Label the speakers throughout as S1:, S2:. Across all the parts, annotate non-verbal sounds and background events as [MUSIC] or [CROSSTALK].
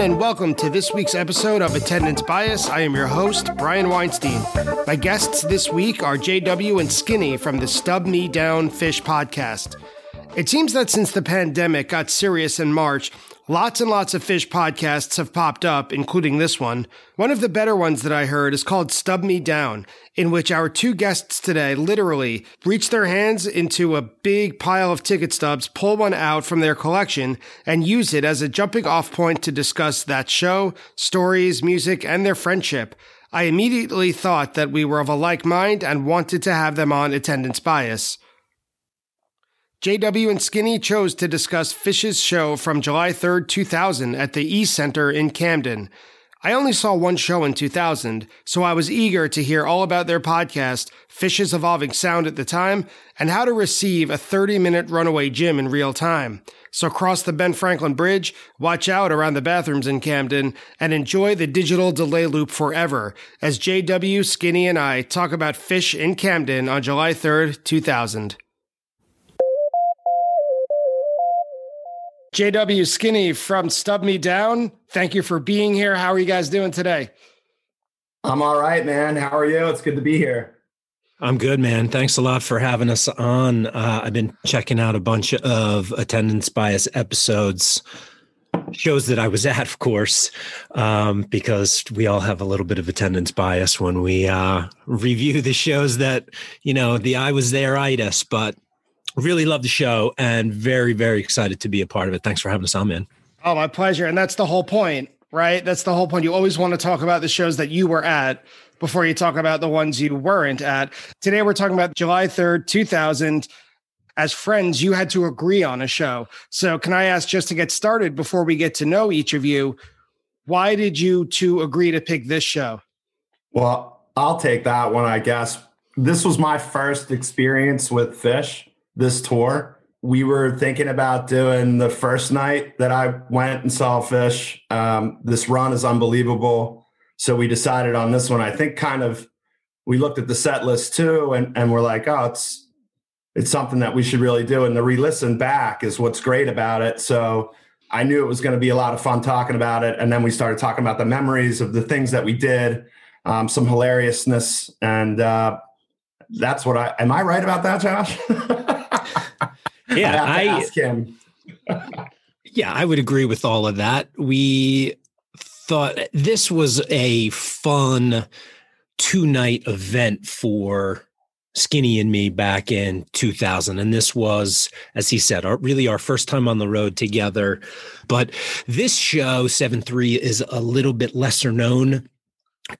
S1: and welcome to this week's episode of Attendance Bias. I am your host, Brian Weinstein. My guests this week are JW and Skinny from the Stub Me Down Fish podcast. It seems that since the pandemic got serious in March, Lots and lots of Phish podcasts have popped up, including this one. One of the better ones that I heard is called Stub Me Down, in which our two guests today literally reach their hands into a big pile of ticket stubs, pull one out from their collection, and use it as a jumping off point to discuss that show, stories, music, and their friendship. I immediately thought that we were of a like mind and wanted to have them on attendance bias. JW and Skinny chose to discuss Phish's show from July 3rd, 2000 at the E Center in Camden. I only saw one show in 2000, so I was eager to hear all about their podcast, Phish's Evolving Sound at the time, and how to receive a 30 minute Runaway Jim in real time. So cross the Ben Franklin Bridge, watch out around the bathrooms in Camden, and enjoy the digital delay loop forever as JW, Skinny, and I talk about Phish in Camden on July 3rd, 2000. JW Skinny from Stub Me Down. Thank you for being here. How are you guys doing today?
S2: I'm all right, man. How are you? It's good to be here.
S3: I'm good, man. Thanks a lot for having us on. Uh, I've been checking out a bunch of attendance bias episodes, shows that I was at, of course, um, because we all have a little bit of attendance bias when we uh, review the shows that, you know, the I was there itis, but really love the show and very, very excited to be a part of it. Thanks for having us on, man.
S1: Oh, my pleasure. And that's the whole point, right? That's the whole point. You always want to talk about the shows that you were at before you talk about the ones you weren't at. Today, we're talking about July 3rd, 2000. As friends, you had to agree on a show. So, can I ask just to get started before we get to know each of you, why did you two agree to pick this show?
S2: Well, I'll take that one, I guess. This was my first experience with Phish this tour. We were thinking about doing the first night that I went and saw Phish. Um, this run is unbelievable. So we decided on this one. I think kind of we looked at the set list too and, and we're like, oh, it's it's something that we should really do. And the re-listen back is what's great about it. So I knew it was going to be a lot of fun talking about it. And then we started talking about the memories of the things that we did, um, some hilariousness. And uh, that's what I am I right about that, Josh? [LAUGHS]
S3: yeah, I, ask him. [LAUGHS] yeah, I would agree with all of that. We thought this was a fun two night event for Skinny and me back in 2000. And this was, as he said, our, really our first time on the road together. But this show, 7 3, is a little bit lesser known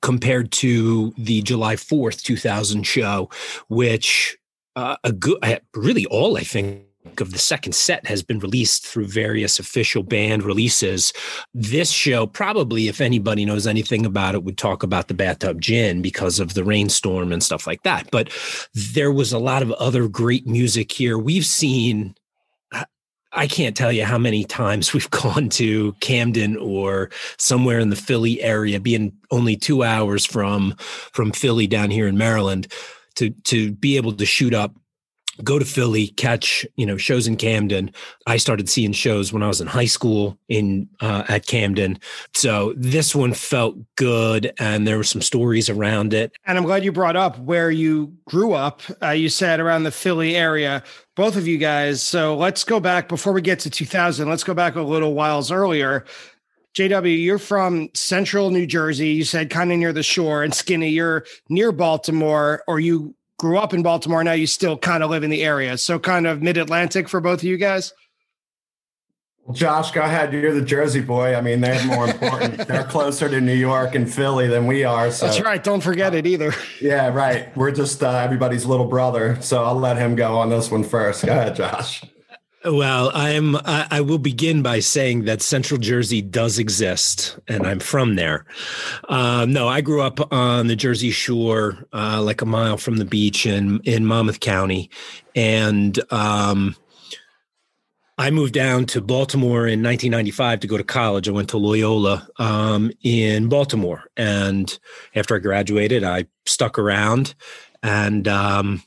S3: compared to the July 4th, 2000 show, which uh, a good, really all I think of the second set has been released through various official band releases. This show, probably, if anybody knows anything about it, would talk about the bathtub gin because of the rainstorm and stuff like that. But there was a lot of other great music here. We've seen. I can't tell you how many times [LAUGHS] we've gone to Camden or somewhere in the Philly area, being only two hours from from Philly down here in Maryland, to to be able to shoot up go to Philly, catch you know shows in Camden. I started seeing shows when I was in high school in uh, at Camden, so this one felt good, and there were some stories around it.
S1: And I'm glad you brought up where you grew up. Uh, you said around the Philly area, both of you guys. So let's go back before we get to 2000. Let's go back a little whiles earlier. JW, you're from central New Jersey. You said kind of near the shore, and Skinny, you're near Baltimore, or you grew up in Baltimore. Now you still kind of live in the area. So kind of mid Atlantic for both of you guys.
S2: Josh, go ahead. You're the Jersey boy. I mean, they're more important. [LAUGHS] they're closer to New York and Philly than we are. So.
S1: That's right. Don't forget it either. [LAUGHS]
S2: Yeah, right. We're just uh, everybody's little brother. So I'll let him go on this one first. Go ahead, Josh.
S3: Well, I'm. I, I, will begin by saying that Central Jersey does exist, and I'm from there. Uh, no, I grew up on the Jersey Shore, uh, like a mile from the beach in in Monmouth County, and um, I moved down to Baltimore in 1995 to go to college. I went to Loyola um, in Baltimore, and after I graduated, I stuck around and. Um,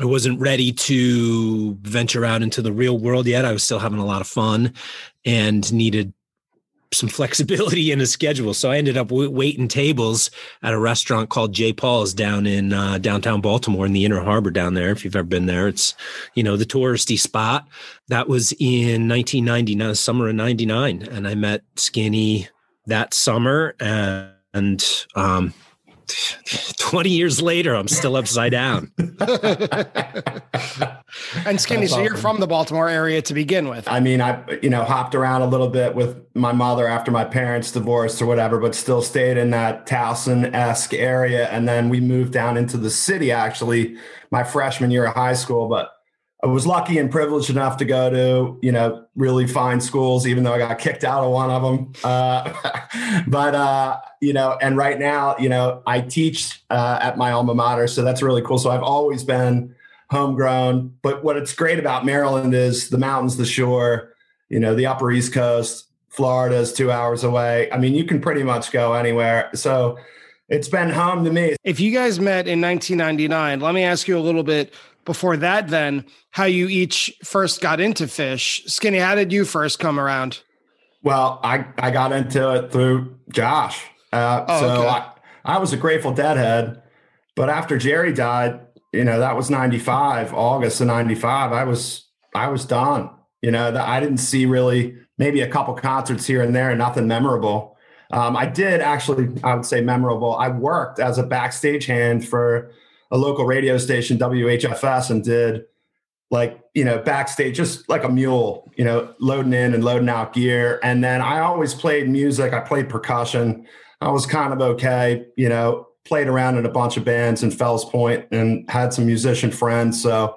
S3: I wasn't ready to venture out into the real world yet. I was still having a lot of fun and needed some [LAUGHS] flexibility in his schedule. So I ended up waiting tables at a restaurant called J. Paul's down in uh, downtown Baltimore in the Inner Harbor down there. If you've ever been there, it's you know the touristy spot. That was in 1999, summer of '99, and I met Skinny that summer, and, and um, [LAUGHS] 20 years later, I'm still upside down. [LAUGHS]
S1: and Skinny, so you're from the Baltimore area to begin with.
S2: I mean, I, you know, hopped around a little bit with my mother after my parents divorced or whatever, but still stayed in that Towson esque area. And then we moved down into the city actually my freshman year of high school. But I was lucky and privileged enough to go to, you know, really fine schools, even though I got kicked out of one of them. Uh, [LAUGHS] but, uh, you know, and right now, you know, I teach uh, at my alma mater. So that's really cool. So I've always been homegrown. But what it's great about Maryland is the mountains, the shore, you know, the upper East Coast, Florida is two hours away. I mean, you can pretty much go anywhere. So it's been home to me.
S1: If you guys met in 1999, let me ask you a little bit before that then how you each first got into Phish. Skinny how did you first come around?
S2: Well i i got into it through josh. Uh, oh, so okay. I, I was a grateful deadhead but after jerry died you know that was 95 august of 95 i was i was done. You know that i didn't see really maybe a couple concerts here and there nothing memorable. Um, i did actually i would say memorable. I worked as a backstage hand for a local radio station, WHFS, and did like, you know, backstage, just like a mule, you know, loading in and loading out gear. And then I always played music. I played percussion. I was kind of okay, you know, played around in a bunch of bands in Fells Point and had some musician friends. So,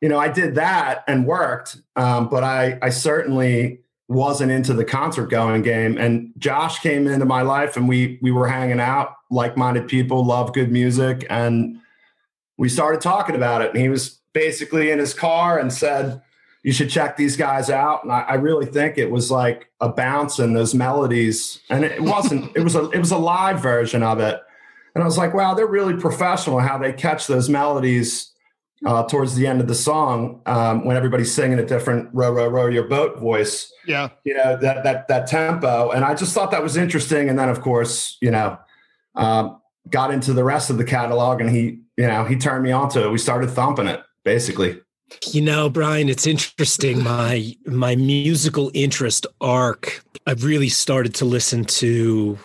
S2: you know, I did that and worked, um, but I, I certainly wasn't into the concert going game. And Josh came into my life, and we we were hanging out, like minded people, love good music, and we started talking about it. And he was basically in his car and said, You should check these guys out. And I, I really think it was like a bounce in those melodies. And it wasn't, it was a it was a live version of it. And I was like, wow, they're really professional how they catch those melodies uh, towards the end of the song um, when everybody's singing a different row, row, row your boat voice.
S1: Yeah.
S2: You know, that, that, that tempo. And I just thought that was interesting. And then, of course, you know, um, got into the rest of the catalog and he, you know, he turned me on to it. We started thumping it basically.
S3: You know, Brian, it's interesting. My my musical interest arc, I've really started to listen to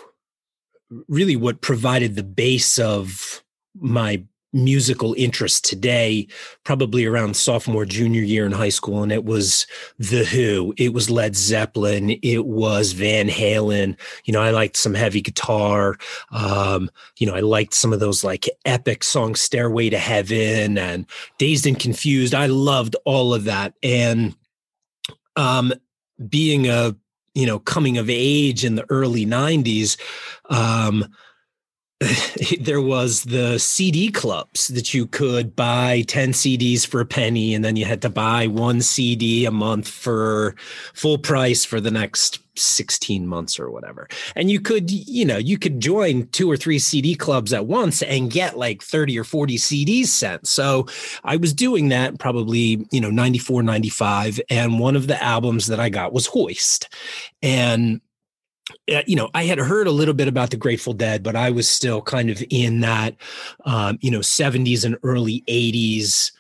S3: really what provided the base of my musical interest today, probably around sophomore, junior year in high school. And it was The Who, it was Led Zeppelin, it was Van Halen. You know, I liked some heavy guitar. Um, you know, I liked some of those like epic songs, Stairway to Heaven and Dazed and Confused. I loved all of that. And um, being a, you know, coming of age in the early 90s, um, [LAUGHS] there was the CD clubs that you could buy 10 CDs for a penny and then you had to buy one CD a month for full price for the next 16 months or whatever. And you could, you know, you could join two or three CD clubs at once and get like 30 or 40 CDs sent. So I was doing that probably, you know, 94, 95 and one of the albums that I got was Hoist. And you know, I had heard a little bit about the Grateful Dead, but I was still kind of in that, um, you know, 70s and early 80s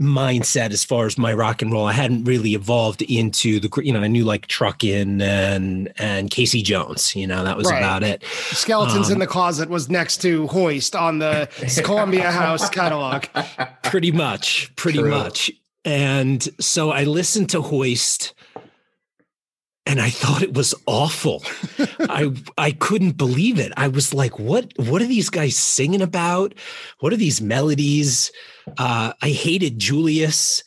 S3: mindset as far as my rock and roll. I hadn't really evolved into the, you know, I knew like Truckin' and and Casey Jones. You know, that was right. about it.
S1: Skeletons um, in the Closet was next to Hoist on the [LAUGHS] Columbia House catalog.
S3: Pretty much, pretty True. much. And so I listened to Hoist and I thought it was awful. [LAUGHS] I I couldn't believe it. I was like, what what are these guys singing about? What are these melodies? Uh, I hated Julius,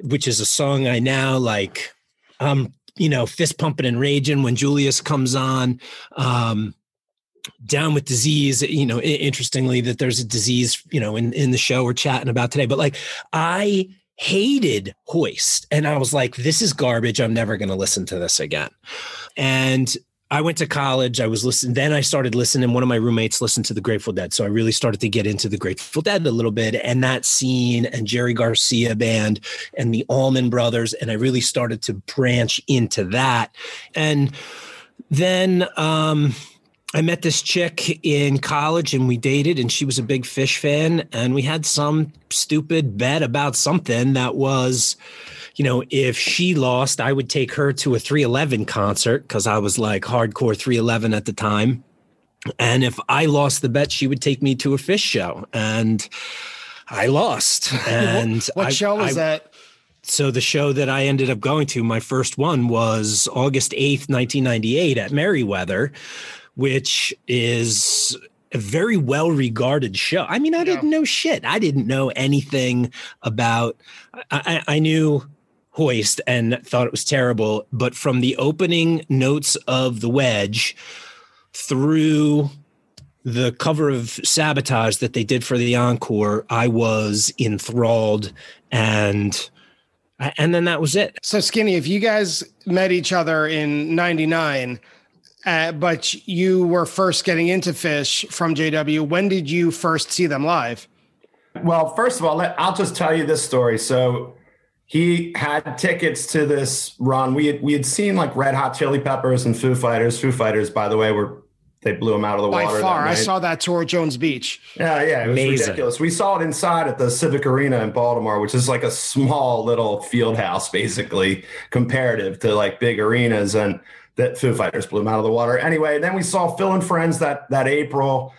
S3: which is a song I now like um, you know, fist pumping and raging when Julius comes on. Um, down with disease you know interestingly that there's a disease you know in in the show we're chatting about today but like i hated Hoist. And I was like, this is garbage. I'm never going to listen to this again. And I went to college. I was listening. Then I started listening. One of my roommates listened to the Grateful Dead. So I really started to get into the Grateful Dead a little bit and that scene and Jerry Garcia band and the Allman Brothers. And I really started to branch into that. And then um, I met this chick in college and we dated, and she was a big Phish fan. And we had some stupid bet about something that was, you know, if she lost, I would take her to a 311 concert because I was like hardcore 311 at the time. And if I lost the bet, she would take me to a Phish show. And I lost. [LAUGHS] And
S1: what
S3: I,
S1: show was
S3: I,
S1: that?
S3: So the show that I ended up going to, my first one was August 8th, 1998 at Merriweather, which is a very well regarded show. I mean, I yeah. didn't know shit. I didn't know anything about I, I knew Hoist and thought it was terrible, but from the opening notes of the wedge through the cover of Sabotage that they did for the encore, I was enthralled and and then that was it.
S1: So skinny, if you guys met each other in 99 uh, but you were first getting into Phish from JW, when did you first see them live?
S2: Well, first of all, let, I'll just tell you this story. So he had tickets to this run. We had we had seen like Red Hot Chili Peppers and Foo Fighters. Foo Fighters, by the way, were they blew him out of the
S1: By
S2: water.
S1: By far, I saw that tour at Jones Beach.
S2: Yeah, yeah, it was Amazing. ridiculous. We saw it inside at the Civic Arena in Baltimore, which is like a small little field house, basically, comparative to like big arenas. And that Foo Fighters blew him out of the water. Anyway, then we saw Phil and Friends that that April.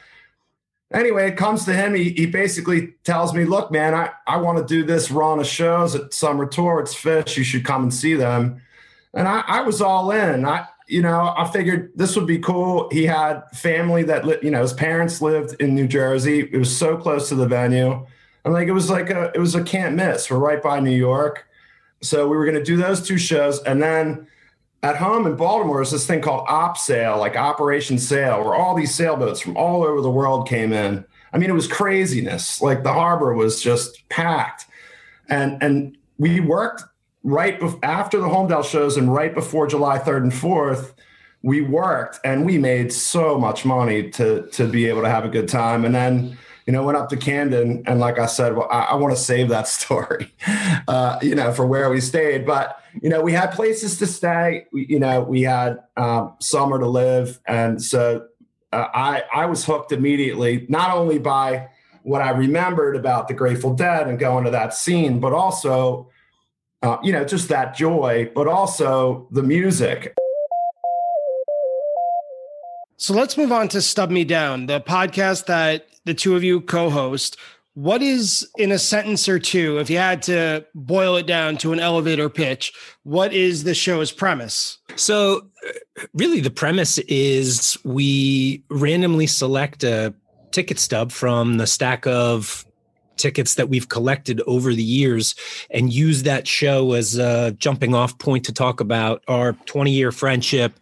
S2: Anyway, it comes to him. He, he basically tells me, look, man, I, I want to do this run of shows at Summer Tour. It's Phish. You should come and see them. And I, I was all in. I, you know, I figured this would be cool. He had family that, li- you know, his parents lived in New Jersey. It was so close to the venue. I'm like, it was like a, it was a can't miss. We're right by New York. So we were going to do those two shows. And then at home in Baltimore is this thing called Op Sail, like Operation Sail, where all these sailboats from all over the world came in. I mean, it was craziness. Like the harbor was just packed, and and we worked right bef- after the Holmdel shows and right before July third and fourth. We worked and we made so much money to to be able to have a good time, and then you know, went up to Camden and like I said, well, I, I want to save that [LAUGHS] story, uh, you know, for where we stayed. But you know, we had places to stay. We, you know, we had um, to live, and so uh, I I was hooked immediately, not only by what I remembered about the Grateful Dead and going to that scene, but also, uh, you know, just that joy, but also the music.
S1: So let's move on to Stub Me Down, the podcast that the two of you co-host. What is in a sentence or two, if you had to boil it down to an elevator pitch, what is the show's premise?
S3: So, really, the premise is we randomly select a ticket stub from the stack of tickets that we've collected over the years and use that show as a jumping off point to talk about our 20 year friendship,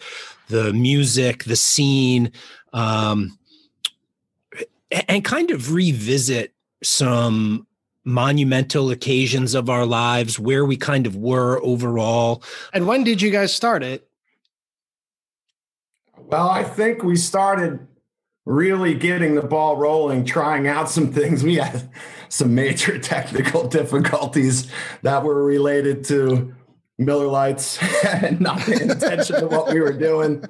S3: the music, the scene, um, and kind of revisit some monumental occasions of our lives, where we kind of were overall.
S1: And when did you guys start it?
S2: Well, I think we started really getting the ball rolling, trying out some things. [LAUGHS] We had some major [LAUGHS] technical difficulties that were related to Miller Lights [LAUGHS] and not paying attention to what we were doing,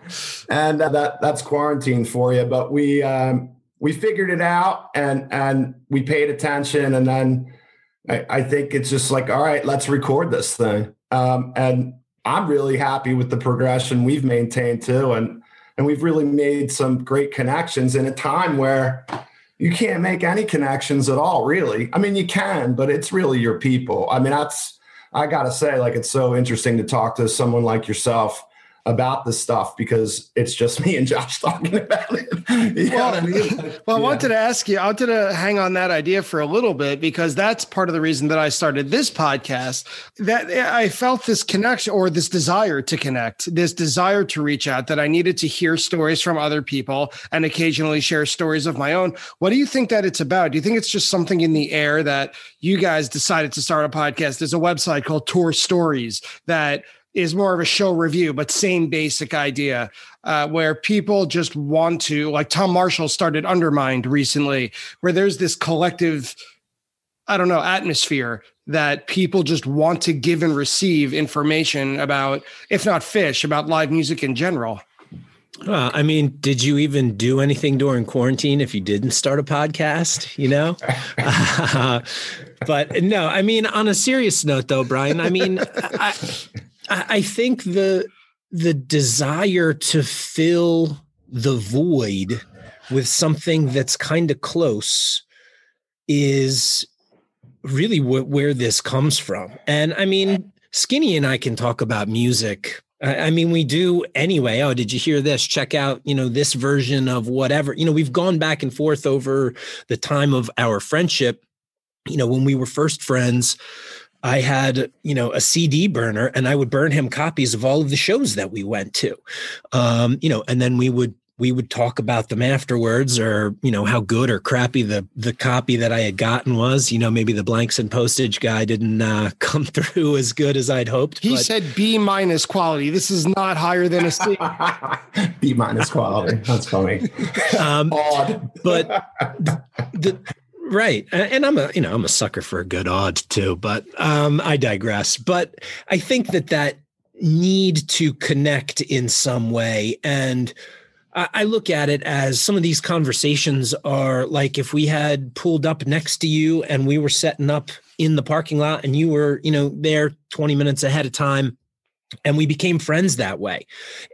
S2: and uh, that that's quarantine for you. But we um, we figured it out and and we paid attention. And then I, I think it's just like all right let's record this thing. Um, and i'm really happy with the progression we've maintained too. And and we've really made some great connections in a time where you can't make any connections at all really. I mean you can but it's really your people. I mean that's i gotta say like it's so interesting to talk to someone like yourself about this stuff because it's just me and Josh [LAUGHS] talking about it.
S1: You well, I, mean? well, I wanted to ask you, I wanted to hang on that idea for a little bit because that's part of the reason that I started this podcast. That I felt this connection or this desire to connect, this desire to reach out, that I needed to hear stories from other people and occasionally share stories of my own. What do you think that it's about? Do you think it's just something in the air that you guys decided to start a podcast? There's a website called Tour Stories that is more of a show review, but same basic idea uh, where people just want to, like Tom Marshall started Undermined recently, where there's this collective, I don't know, atmosphere that people just want to give and receive information about, if not Phish, about live music in general.
S3: Uh, I mean, did you even do anything during quarantine if you didn't start a podcast? You know, uh, [LAUGHS] [LAUGHS] but no. I mean, on a serious note, though, Brian. I mean, I, I think the the desire to fill the void with something that's kind of close is really wh- where this comes from. And I mean, Skinny and I can talk about music. I, I mean, we do anyway. Oh, did you hear this? Check out, you know, this version of whatever. You know, we've gone back and forth over the time of our friendship. You know, when we were first friends, I had, you know, a CD burner and I would burn him copies of all of the shows that we went to. Um, you know, and then we would we would talk about them afterwards or you know how good or crappy the the copy that i had gotten was. You know maybe the blanks and postage guy didn't uh, [LAUGHS] come through as good as i'd hoped
S1: he but. said b minus quality. This is not higher than a c. [LAUGHS]
S2: B minus quality. That's funny. Um,
S3: but [LAUGHS] the, right. And i'm a you know i'm a sucker for a good odd too but um i digress. But i think that that need to connect in some way and I look at it as some of these conversations are like if we had pulled up next to you and we were setting up in the parking lot and you were, you know, there 20 minutes ahead of time and we became friends that way.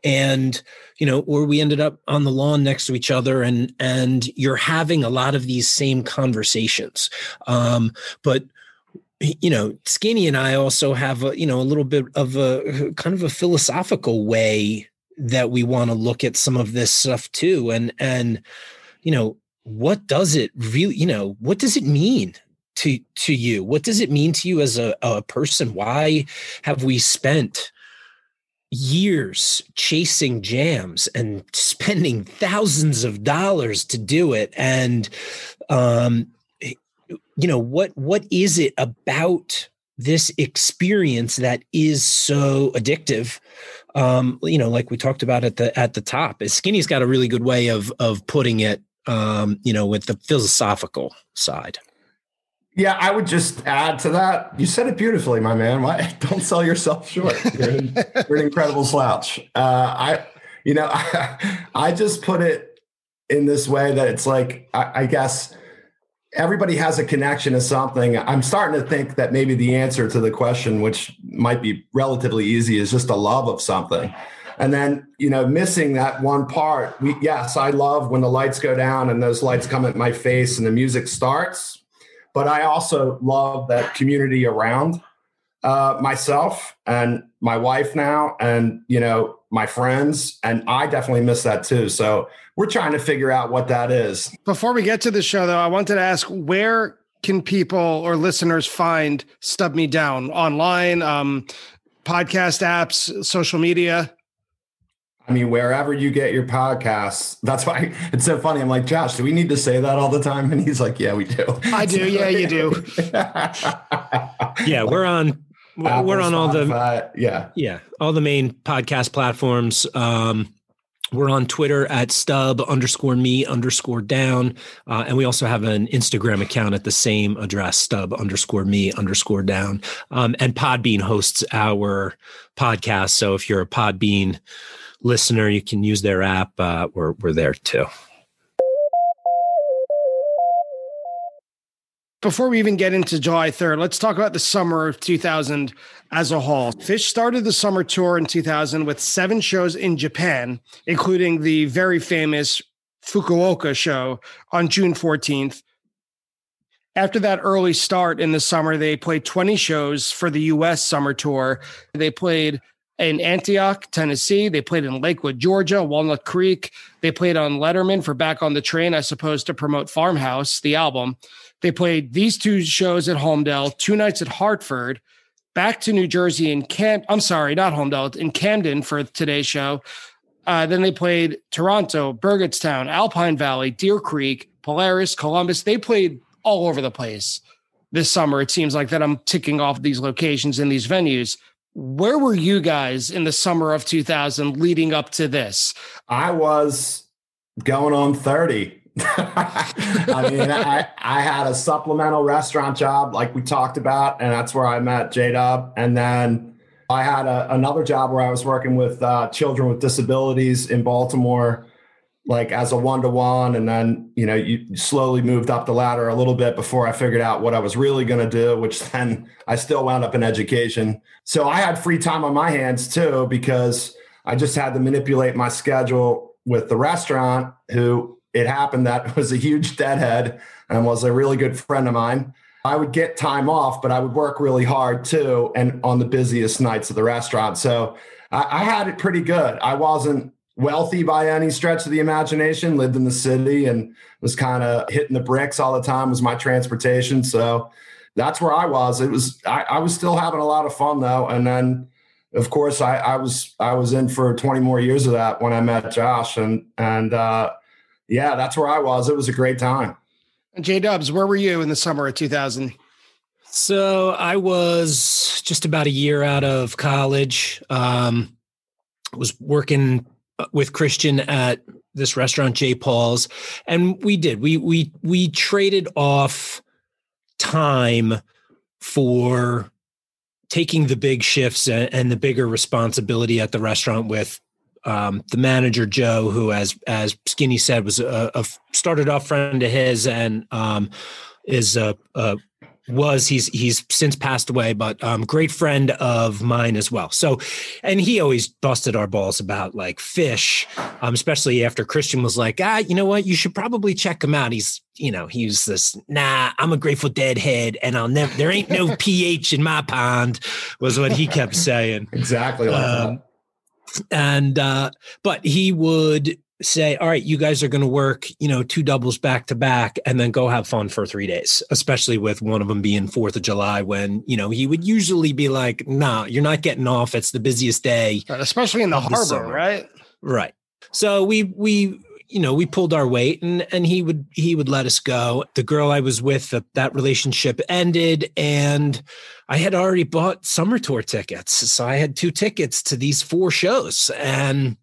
S3: And, you know, or we ended up on the lawn next to each other and and you're having a lot of these same conversations. Um, but you know skinny and i also have a you know a little bit of a kind of a philosophical way that we want to look at some of this stuff too and and you know what does it really you know what does it mean to to you what does it mean to you as a, a person why have we spent years chasing jams and spending thousands of dollars to do it and um you know what what is it about this experience that is so addictive um, you know, like we talked about at the at the top, is Skinny's got a really good way of of putting it, um, you know, with the philosophical side.
S2: Yeah, I would just add to that. You said it beautifully, my man. Why [LAUGHS] don't sell yourself short? [LAUGHS] You're an, you're an incredible slouch. Uh, I, you know, I, [LAUGHS] I, just put it in this way that it's like I, I guess everybody has a connection to something. I'm starting to think that maybe the answer to the question, which might be relatively easy, is just a love of something. And then, you know, missing that one part. We, yes, I love when the lights go down and those lights come at my face and the music starts. But I also love that community around uh, myself and my wife now, and you know, my friends. And I definitely miss that too. So we're trying to figure out what that is.
S1: Before we get to the show, though, I wanted to ask where can people or listeners find Stub Me Down online, um, podcast apps, social media?
S2: I mean, wherever you get your podcasts, that's why it's so funny. I'm like, Josh, do we need to say that all the time? And he's like, Yeah, we do.
S1: I do. yeah, you do.
S3: yeah, we're on. Apple, we're on all the
S2: yeah
S3: yeah all the main podcast platforms. Um, we're on Twitter at stub underscore me underscore down. Uh, and we also have an Instagram account at the same address, stub underscore me underscore down. Um, and Podbean hosts our podcast. So if you're a Podbean listener, you can use their app. Uh, we're, we're there too.
S1: Before we even get into July 3rd, let's talk about the summer of 2000 as a whole. Phish started the summer tour in 2000 with seven shows in Japan, including the very famous Fukuoka show on June 14th. After that early start in the summer, they played 20 shows for the US summer tour. They played in Antioch, Tennessee. They played in Lakewood, Georgia, Walnut Creek. They played on Letterman for Back on the Train, I suppose, to promote Farmhouse, the album. They played these two shows at Holmdel, two nights at Hartford, back to New Jersey in Cam. I'm sorry, not Holmdel, in Camden for today's show. Uh, then they played Toronto, Burgettstown, Alpine Valley, Deer Creek, Polaris, Columbus. They played all over the place this summer. It seems like that I'm ticking off these locations and these venues. Where were you guys in the summer of 2000 leading up to this?
S2: I was going on 30. [LAUGHS] I mean, I, I had a supplemental restaurant job like we talked about, and that's where I met J Dub. And then I had a, another job where I was working with uh, children with disabilities in Baltimore, like as a one to one. And then, you know, you slowly moved up the ladder a little bit before I figured out what I was really going to do, which [LAUGHS] then I still wound up in education. So I had free time on my hands too, because I just had to manipulate my schedule with the restaurant, who it happened that [LAUGHS] was a huge deadhead and was a really good friend of mine. I would get time off, but I would work really hard too, and on the busiest nights of the restaurant. So I, I had it pretty good. I wasn't wealthy by any stretch of the imagination, lived in the city and was kind of hitting the bricks all the time was my transportation. So that's where I was. It was I, I was still having a lot of fun though. And then of course I, I was I was in for 20 more years of that when I met Josh. And and uh yeah, that's where I was. It was a great time.
S1: J Dubs, where were you in the summer of 2000?
S3: So I was just about a year out of college. Um, was working with Christian at this restaurant, J. Paul's, and we did. We we we traded off time for taking the big shifts and, and the bigger responsibility at the restaurant with um, the manager Joe, who as as Skinny said was a, a started off friend of his and um, is a, a, was he's he's since passed away, but um, great friend of mine as well. So, and he always busted our balls about like Phish, um, especially after Christian was like, ah, you know what, you should probably check him out. He's you know he's this nah, I'm a Grateful Dead head, and I'll never there ain't no [LAUGHS] pH in my pond was what he kept saying.
S2: Exactly. Like
S3: Um, and uh but he would say all right you guys are going to work you know two doubles back to back and then go have fun for three days especially with one of them being fourth of july when you know he would usually be like nah you're not getting off. It's the busiest day
S1: Especially in the
S3: Of the
S1: harbor, right?
S3: right. So we we you know we pulled our weight and and he would he would let us go. The girl i was with that that relationship ended and i had already bought summer tour tickets. So i had two tickets to these four shows and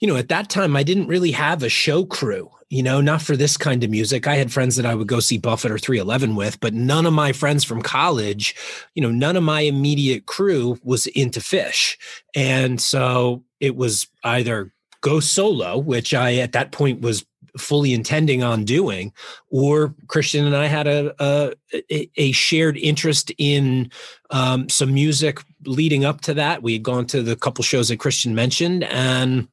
S3: you know at that time i didn't really have a show crew you know not for this kind of music i had friends that i would go see buffett or 311 with but none of my friends from college you know none of my immediate crew was into Phish and so it was either go solo, which I at that point was fully intending on doing, or Christian and I had a a, a shared interest in um, some music leading up to that. We had gone to the couple shows that Christian mentioned, and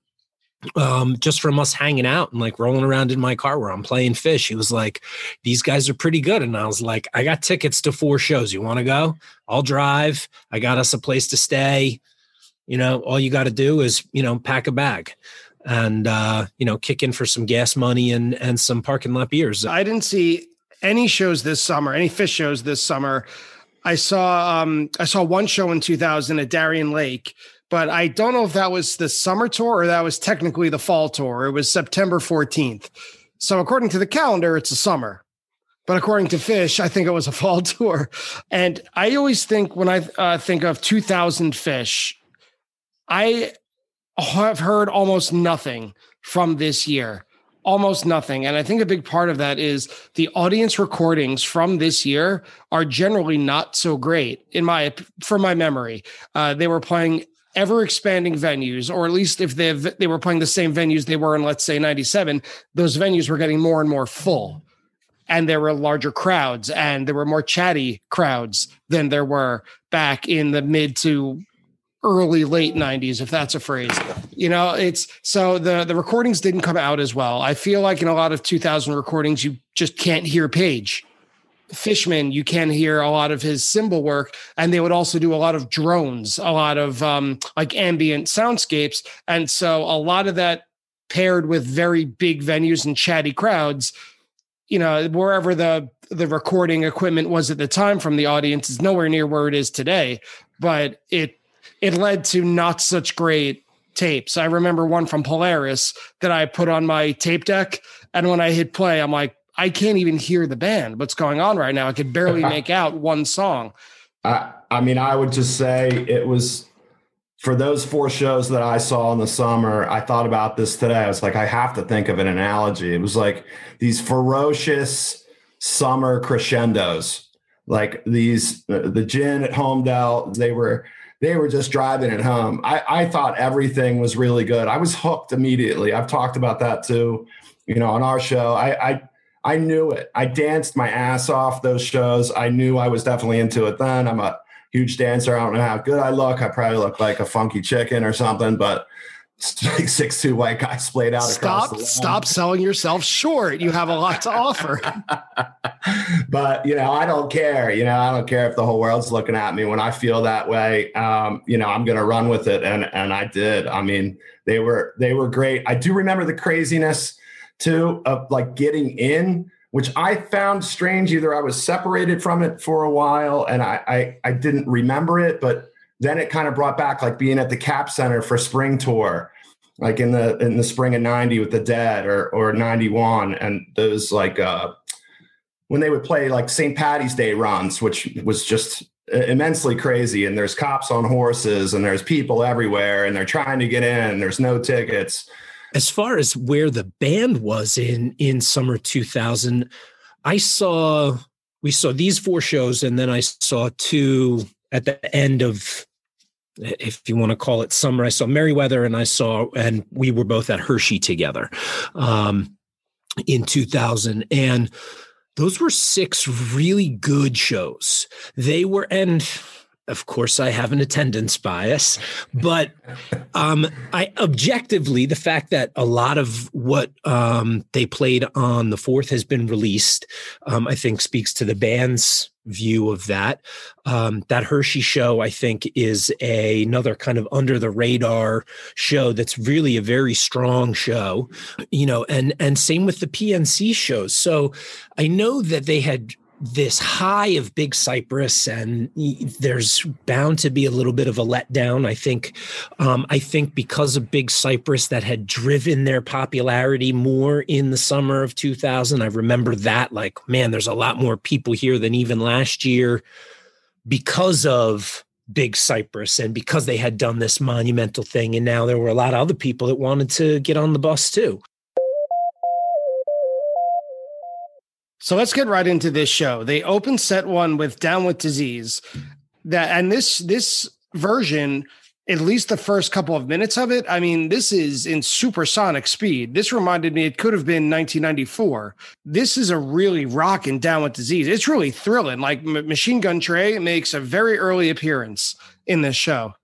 S3: um, just from us hanging out and like rolling around in my car where I'm playing Phish, he was like, "These guys are pretty good," and I was like, "I got tickets to four shows. You want to go? I'll drive. I got us a place to stay." you know all you got to do is you know pack a bag and uh you know kick in for some gas money and and some parking lot beers
S1: I didn't see any shows this summer, any Phish shows this summer. I saw um I saw one show in 2000 at Darien Lake, but I don't know if that was the summer tour or that was technically the fall tour. It was September 14th. So according to the calendar, it's a summer. But according to Phish, I think it was a [LAUGHS] fall tour. And I always think when I uh, think of 2000 Phish, I have heard almost nothing from this year. Almost nothing. And I think a big part of that is the audience recordings from this year are generally not so great in my from my memory. Uh, they were playing ever expanding venues, or at least if they they were playing the same venues they were in, let's say, 97, those venues were getting more and more full. And there were larger crowds and there were more chatty crowds than there were back in the mid to early late 90s if that's a phrase. You know it's so the the recordings didn't come out as well. I feel like in a lot of 2000 recordings you just can't hear page fishman you can hear a lot of his cymbal work and they would also do a lot of drones a lot of um like ambient soundscapes and so a lot of that paired with very big venues and chatty crowds you know wherever the the recording equipment was at the time from the audience is nowhere near where it is today but it it led to not such great tapes. I remember one from Polaris that I put on my tape deck. And when I hit play, I'm like, I can't even hear the band. What's going on right now? I could barely [LAUGHS] make out one song.
S2: I, I mean, I would just say it was for those four shows that I saw in the summer. I thought about this today. I was like, I have to think of an analogy. It was like these ferocious summer crescendos, like these, the, the gin at Home Holmdel, they were, they were just driving it home. I, I thought everything was really good. I was hooked immediately. I've talked about that too, you know, on our show. I, I I knew it. I danced my ass off those shows. I knew I was definitely into it then. I'm a huge dancer. I don't know how good I look. I probably look like a funky chicken or something, but like [LAUGHS] six two white guy splayed out.
S1: Stop! Stop selling yourself short. You have a lot to offer. [LAUGHS]
S2: but you know, I don't care. You know, I don't care if the whole world's looking at me. When I feel that way, um, you know, I'm going to run with it, and and I did. I mean, they were they were great. I do remember the craziness too of like getting in which I found strange. Either I was separated from it for a while and I, I, I didn't remember it, but then it kind of brought back like being at the Cap Center for spring tour, like in the in the spring of '90 with the Dead or or '91, and those like uh, when they would play like St. Patty's Day runs, which was just immensely crazy. And there's cops on horses, and there's people everywhere, and they're trying to get in. There's no tickets
S3: as far as where the band was in in summer 2000 i saw we saw these four shows and then i saw two at the end of if you want to call it summer i saw merriweather and i saw and we were both at hershey together um, in 2000 and those were six really good shows. They were and of course, I have an attendance bias, but um, I objectively, the fact that a lot of what um, they played on the fourth has been released, um, I think speaks to the band's view of that. Um, that Hershey show, I think, is a, another kind of under the radar show that's really a very strong show, you know, and and same with the PNC shows. So I know that they had this high of Big Cypress, and there's bound to be a little bit of a letdown. I think, um, I think because of Big Cypress that had driven their popularity more in the summer of 2000. I remember that, like, man, there's a lot more people here than even last year because of Big Cypress and because they had done this monumental thing. And now there were a lot of other people that wanted to get on the bus too.
S1: So let's get right into this show. They open set one with Down with Disease. That and this this version, at least the first couple of minutes of it, I mean, this is in supersonic speed. This reminded me it could have been 1994. This is a really rocking Down with Disease. It's really thrilling. Like M- Machine Gun Trey makes a very early appearance in this show.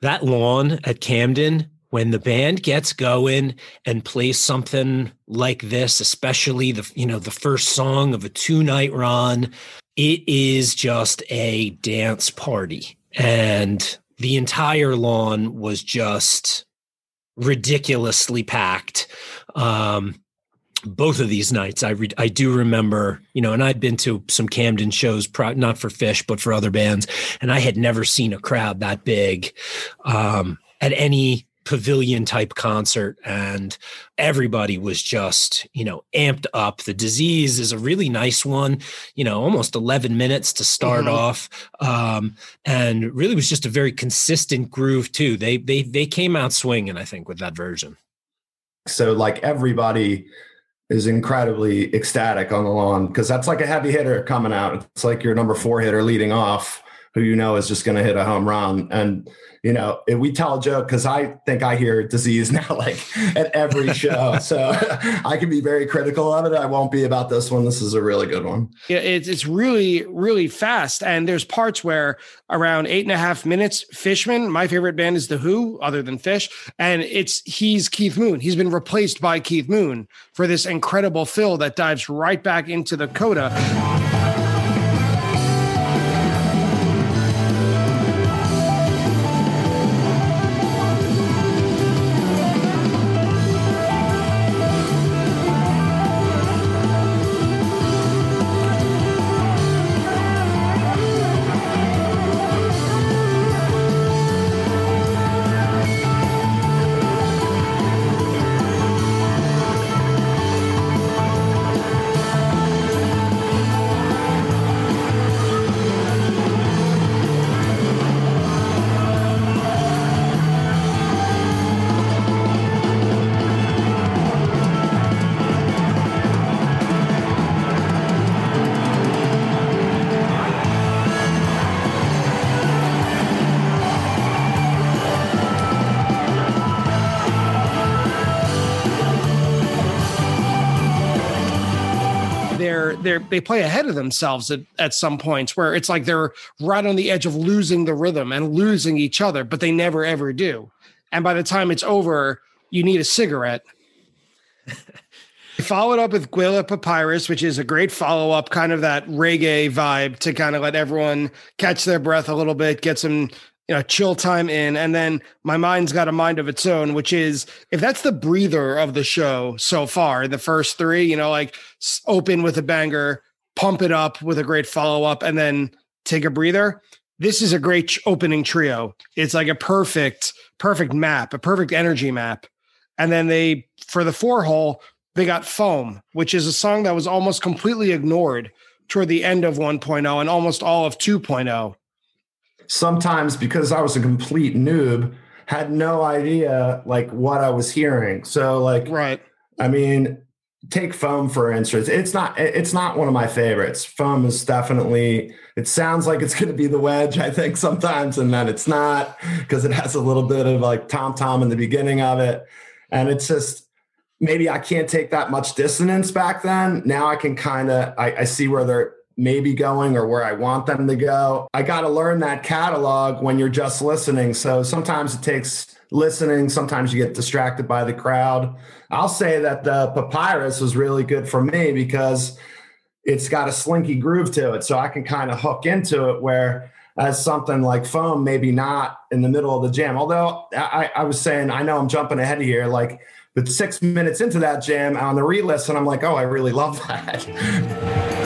S3: That lawn at Camden when the band gets going and plays something like this especially the you know the first song of a two night run it is just a dance party. And the entire lawn was just ridiculously packed. Um both of these nights I re- I do remember you know and I'd been to some Camden shows pro- not for Phish but for other bands and I had never seen a crowd that big um at any pavilion type concert and everybody was just you know amped up. The disease is a really nice one you know almost 11 minutes to start mm-hmm. off um, and really was just a very consistent groove too. They they they came out swinging i think with that version.
S2: So like everybody is incredibly ecstatic on the lawn because that's like a heavy hitter coming out. It's like your number four hitter leading off who you know is just going to hit a home run and you know, we tell a joke because I think I hear disease [LAUGHS] now like at every show. [LAUGHS] so [LAUGHS] I can be very critical of it. I won't be about this one. This is a really good one.
S1: Yeah, it's it's really, really fast. And there's parts where around eight and a half minutes, Fishman, my favorite band is The Who, other than Phish, And it's he's Keith Moon. He's been replaced by Keith Moon for this incredible fill that dives right back into the coda. They they play ahead of themselves at, at some points where it's like they're right on the edge of losing the rhythm and losing each other, but they never ever do. And by the time it's over, you need a cigarette. [LAUGHS] Followed up with Guelah Papyrus, which is a great follow up, kind of that reggae vibe to kind of let everyone catch their breath a little bit, get some you know chill time in, and then my mind's got a mind of its own, which is if that's the breather of the show so far, the first three, you know, like open with a banger, pump it up with a great follow up, and then take a breather. This is a great opening trio. It's like a perfect, perfect map, a perfect energy map. And then they, for the four hole, they got Foam, which is a song that was almost completely ignored toward the end of 1.0 and almost all of 2.0.
S2: Sometimes because I was a complete noob, had no idea like what I was hearing. So like
S1: right.
S2: I mean, take foam for instance. It's not it's not one of my favorites. Foam is definitely it sounds like it's going to be the wedge I think sometimes and then it's not because it has a little bit of like tom tom in the beginning of it and it's just maybe I can't take that much dissonance back then. Now I can kind of I, I, see where they're maybe going or where I want them to go. I got to learn that catalog when you're just listening. So sometimes it takes listening. Sometimes you get distracted by the crowd. I'll say that the papyrus was really good for me because it's got a slinky groove to it. So I can kind of hook into it where as something like foam, maybe not in the middle of the jam. Although I, I was saying, I know I'm jumping ahead of here. Like but six minutes into that jam on the re-listen, I'm like, oh, I really love that. [LAUGHS]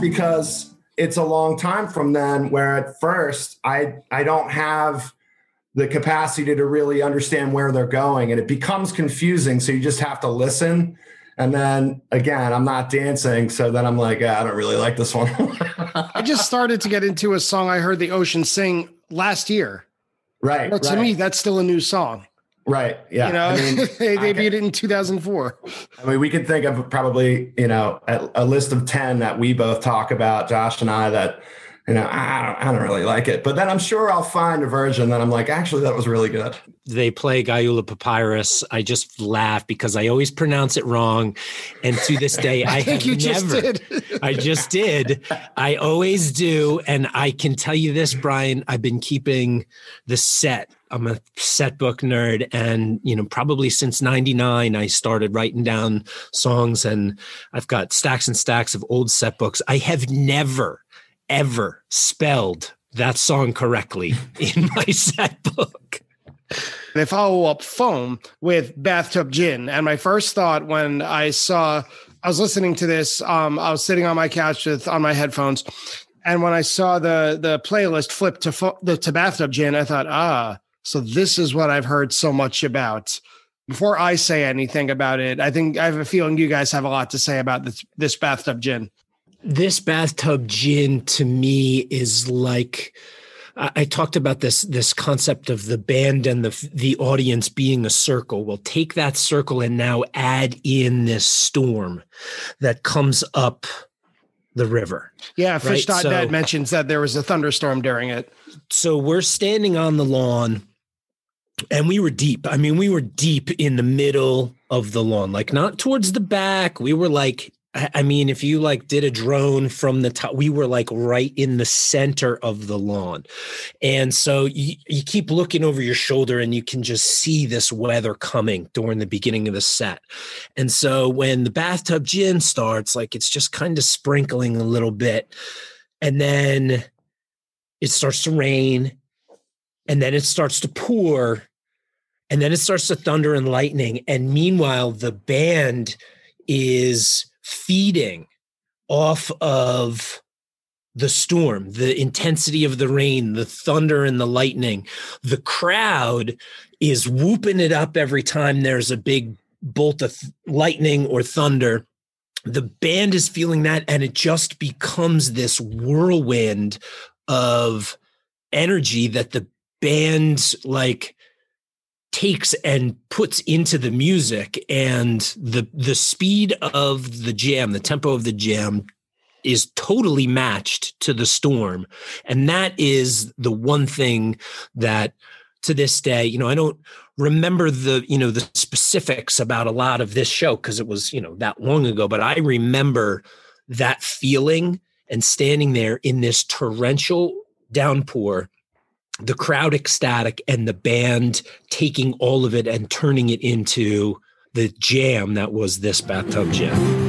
S2: because it's a long time from then where at first I I don't have the capacity to really understand where they're going and it becomes confusing so you just have to listen and then again I'm not dancing so then I'm like ah, I don't really like this one.
S1: I just [LAUGHS] started to get into a song I heard the Ocean sing last year.
S2: Right.
S1: But to
S2: right.
S1: me that's still a new song.
S2: Right. Yeah.
S1: You know, I mean, [LAUGHS] they debuted it in 2004.
S2: I mean, we could think of probably, you know, a, a, list of 10 that we both talk about, Josh and I, that, you know, I don't, I don't really like it. But then I'm sure I'll find a version that I'm like, actually, that was really good.
S3: They play Guayula Papyrus. I just laugh because I always pronounce it wrong. And to this [LAUGHS] day, I, I think you never, just did. I just did. I always do. And I can tell you this, Brian, I've been keeping the set I'm a set book nerd, and you know, probably since '99, I started writing down songs, and I've got stacks and stacks of old set books. I have never, ever spelled that song correctly [LAUGHS] in my set book.
S1: They follow up Foam with Bathtub Gin, and my first thought when I saw, I was listening to this, um, I was sitting on my couch with on my headphones, and when I saw the the playlist flip to the to Bathtub Gin, I thought, ah so this is what I've heard so much about. Before I say anything about it, I think I have a feeling you guys have a lot to say about this, this bathtub gin.
S3: This bathtub gin to me is like I talked about this this concept of the band and the the audience being a circle. Well, take that circle and now add in this storm that comes up the river.
S1: Yeah, Phish.net right? so, mentions that there was a thunderstorm during it.
S3: So we're standing on the lawn and we were deep. I mean, we were deep in the middle of the lawn, like not towards the back. We were like I mean, if you like did a drone from the top, we were like right in the center of the lawn. And so you, you keep looking over your shoulder and you can just see this weather coming during the beginning of the set. And so when the bathtub gin starts, like it's just kind of sprinkling a little bit. And then it starts to rain. And then it starts to pour. And then it starts to thunder and lightning. And meanwhile, the band is feeding off of the storm, the intensity of the rain, the thunder and the lightning. The crowd is whooping it up every time there's a big bolt of lightning or thunder. The band is feeling that, and it just becomes this whirlwind of energy that the band like takes and puts into the music and the the speed of the jam the tempo of the jam is totally matched to the storm. And that is the one thing that to this day you know i don't remember the you know the specifics about a lot of this show because it was you know that long ago but i remember that feeling and standing there in this torrential downpour the crowd ecstatic and the band taking all of it and turning it into the jam that was this bathtub jam.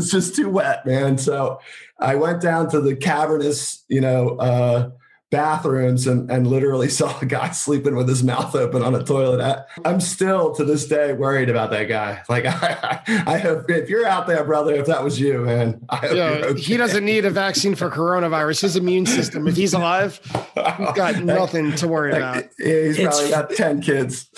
S2: Was just too wet, man. So I went down to the cavernous, you know, uh, bathrooms and, and literally [LAUGHS] saw a guy sleeping with his mouth open on a toilet. I, am still to this day worried about that guy. Like [LAUGHS] I, I, hope if you're out there, brother, if that was you, man,
S1: yeah, okay. he doesn't need a vaccine for coronavirus. His immune system, if he's alive, he's [LAUGHS] got nothing to worry about.
S2: Yeah, he's it's, probably got 10 kids.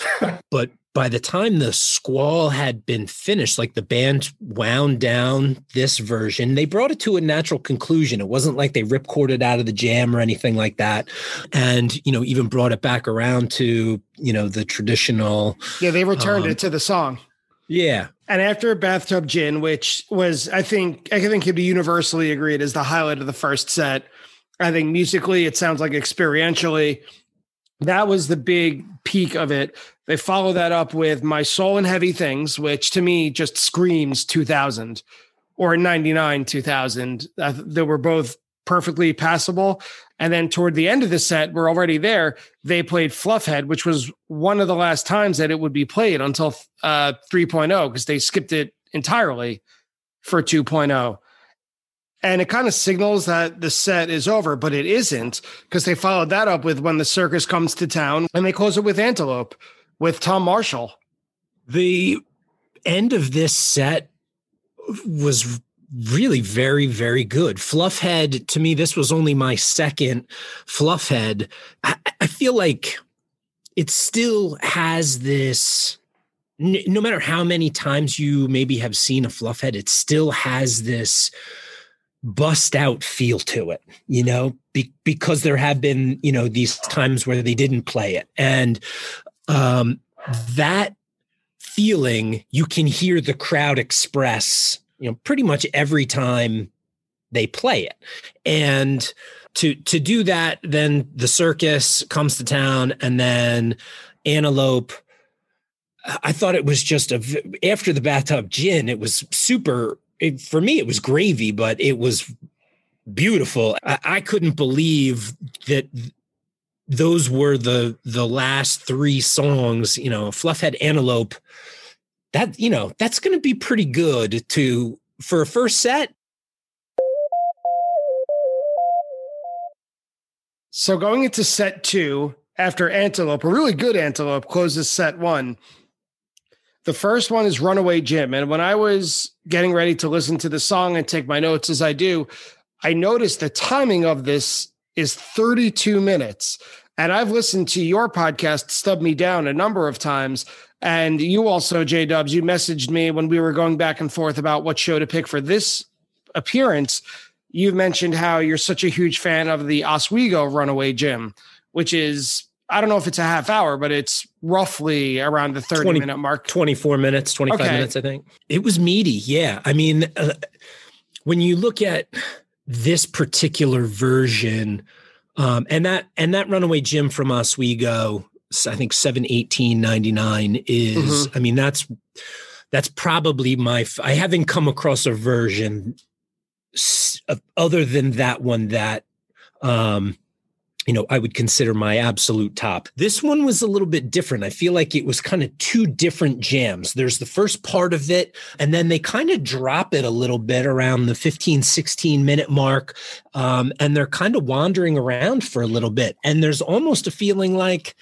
S3: but by the time the squall had been finished, like the band wound down this version, they brought it to a natural conclusion. It wasn't like they ripcorded out of the jam or anything like that. And, you know, even brought it back around to, you know, the traditional.
S1: Yeah, they returned um, it to the song.
S3: Yeah.
S1: And after Bathtub Gin, which was, I think, I think could be universally agreed as the highlight of the first set. I think musically, it sounds like experientially, that was the big peak of it. They follow that up with My Soul and Heavy Things, which to me just screams 2000 or 99 2000. Uh, they were both perfectly passable. And then toward the end of the set, we're already there. They played Fluffhead, which was one of the last times that it would be played until uh, 3.0 because they skipped it entirely for 2.0 and it kind of signals that the set is over, but it isn't because they followed that up with when the circus comes to town and they close it with Antelope with Tom Marshall.
S3: The end of this set was really very very good fluffhead to me this was only my second fluffhead I, I feel like it still has this no matter how many times you maybe have seen a fluffhead it still has this bust out feel to it, you know, be, because there have been, you know, these times where they didn't play it. And um, that feeling you can hear the crowd express, you know, pretty much every time they play it. And to to do that, then the circus comes to town and then Antelope I thought it was just a after the bathtub gin, it was super it, for me, it was gravy, but it was beautiful. I, I couldn't believe that those were the the last three songs. You know, Fluffhead Antelope that you know that's going to be pretty good to for a first set.
S1: So going into set two after Antelope, a really good Antelope closes set one. The first one is Runaway Jim. And when I was getting ready to listen to the song and take my notes as I do, I noticed the timing of this is 32 minutes. And I've listened to your podcast, Stub Me Down, a number of times. And you also, J Dubs, you messaged me when we were going back and forth about what show to pick for this appearance. You mentioned how you're such a huge fan of the Oswego Runaway Jim, which is, I don't know if it's a half hour, but it's roughly around the 30 20, minute mark.
S3: 24 minutes, 25 okay. minutes, I think. It was meaty. Yeah. I mean, uh, when you look at this particular version, um, and that and that runaway Jim from Oswego, I think seven eighteen ninety nine is. Mm-hmm. I mean, that's that's probably my. I haven't come across a version other than that one that um, you know, I would consider my absolute top. This one was a little bit different. I feel like it was kind of two different jams. There's the first part of it, and then they kind of drop it a little bit around the 15, 16 minute mark. Um, and they're kind of wandering around for a little bit. And there's almost a feeling like,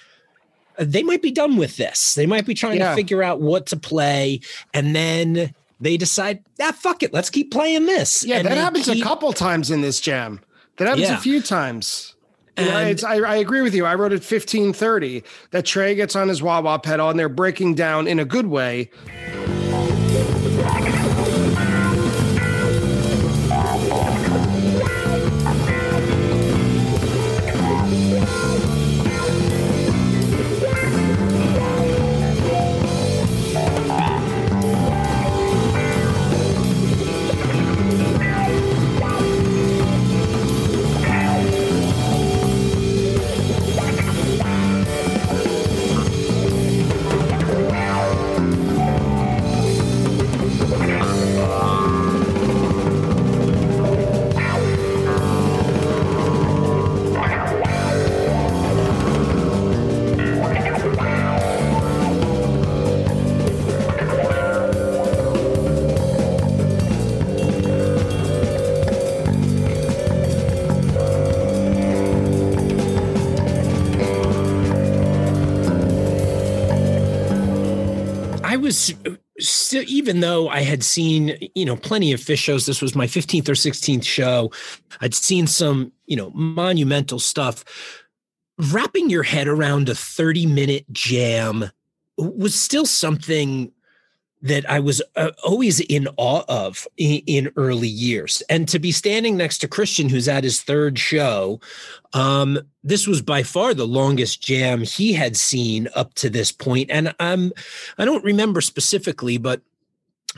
S3: uh, they might be done with this. They might be trying yeah. to figure out what to play. And then they decide, ah, fuck it, let's keep playing this.
S1: Yeah,
S3: and
S1: that happens keep... a couple times in this jam. That happens yeah. a few times. And I, I agree with you. I wrote at 1530 that Trey gets on his wah pedal and they're breaking down in a good way.
S3: Was still, even though I had seen, you know, plenty of Phish shows, this was my 15th or 16th show. I'd seen some, you know, monumental stuff. Wrapping your head around a 30 minute jam was still something that I was uh, always in awe of in, in, early years. And to be standing next to Christian, who's at his third show, um, this was by far the longest jam he had seen up to this point. And um, I don't remember specifically, but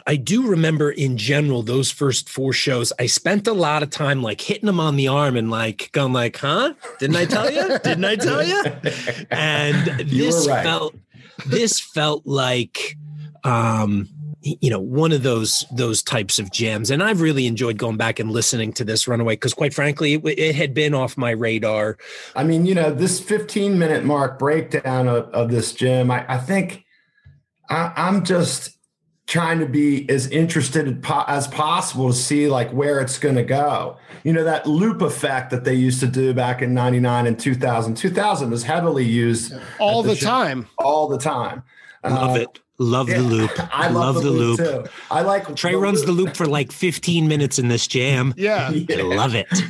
S3: I do remember in general those first four shows. I spent a lot of time like hitting him on the arm and like going like, "Huh? Didn't I tell you? Didn't I tell [LAUGHS] you?" And this right. felt this felt like um, you know one of those those types of jams and i've really enjoyed going back and listening to this runaway because quite frankly it, it, had been off my radar.
S2: I mean you know this 15 minute mark breakdown of, of this jam i, I think I, i'm just trying to be as interested as possible to see like where it's going to go. You know that loop effect that they used to do back in 99 and 2000 2000 was heavily used
S1: all the, the time.
S2: All the time.
S3: Love uh, it Love yeah, the loop. [LAUGHS] I love, love the, loop. loop.
S2: I like
S3: Trey the runs loop. the loop for like 15 minutes in this jam.
S1: Yeah. [LAUGHS]
S3: yeah. love it. [LAUGHS]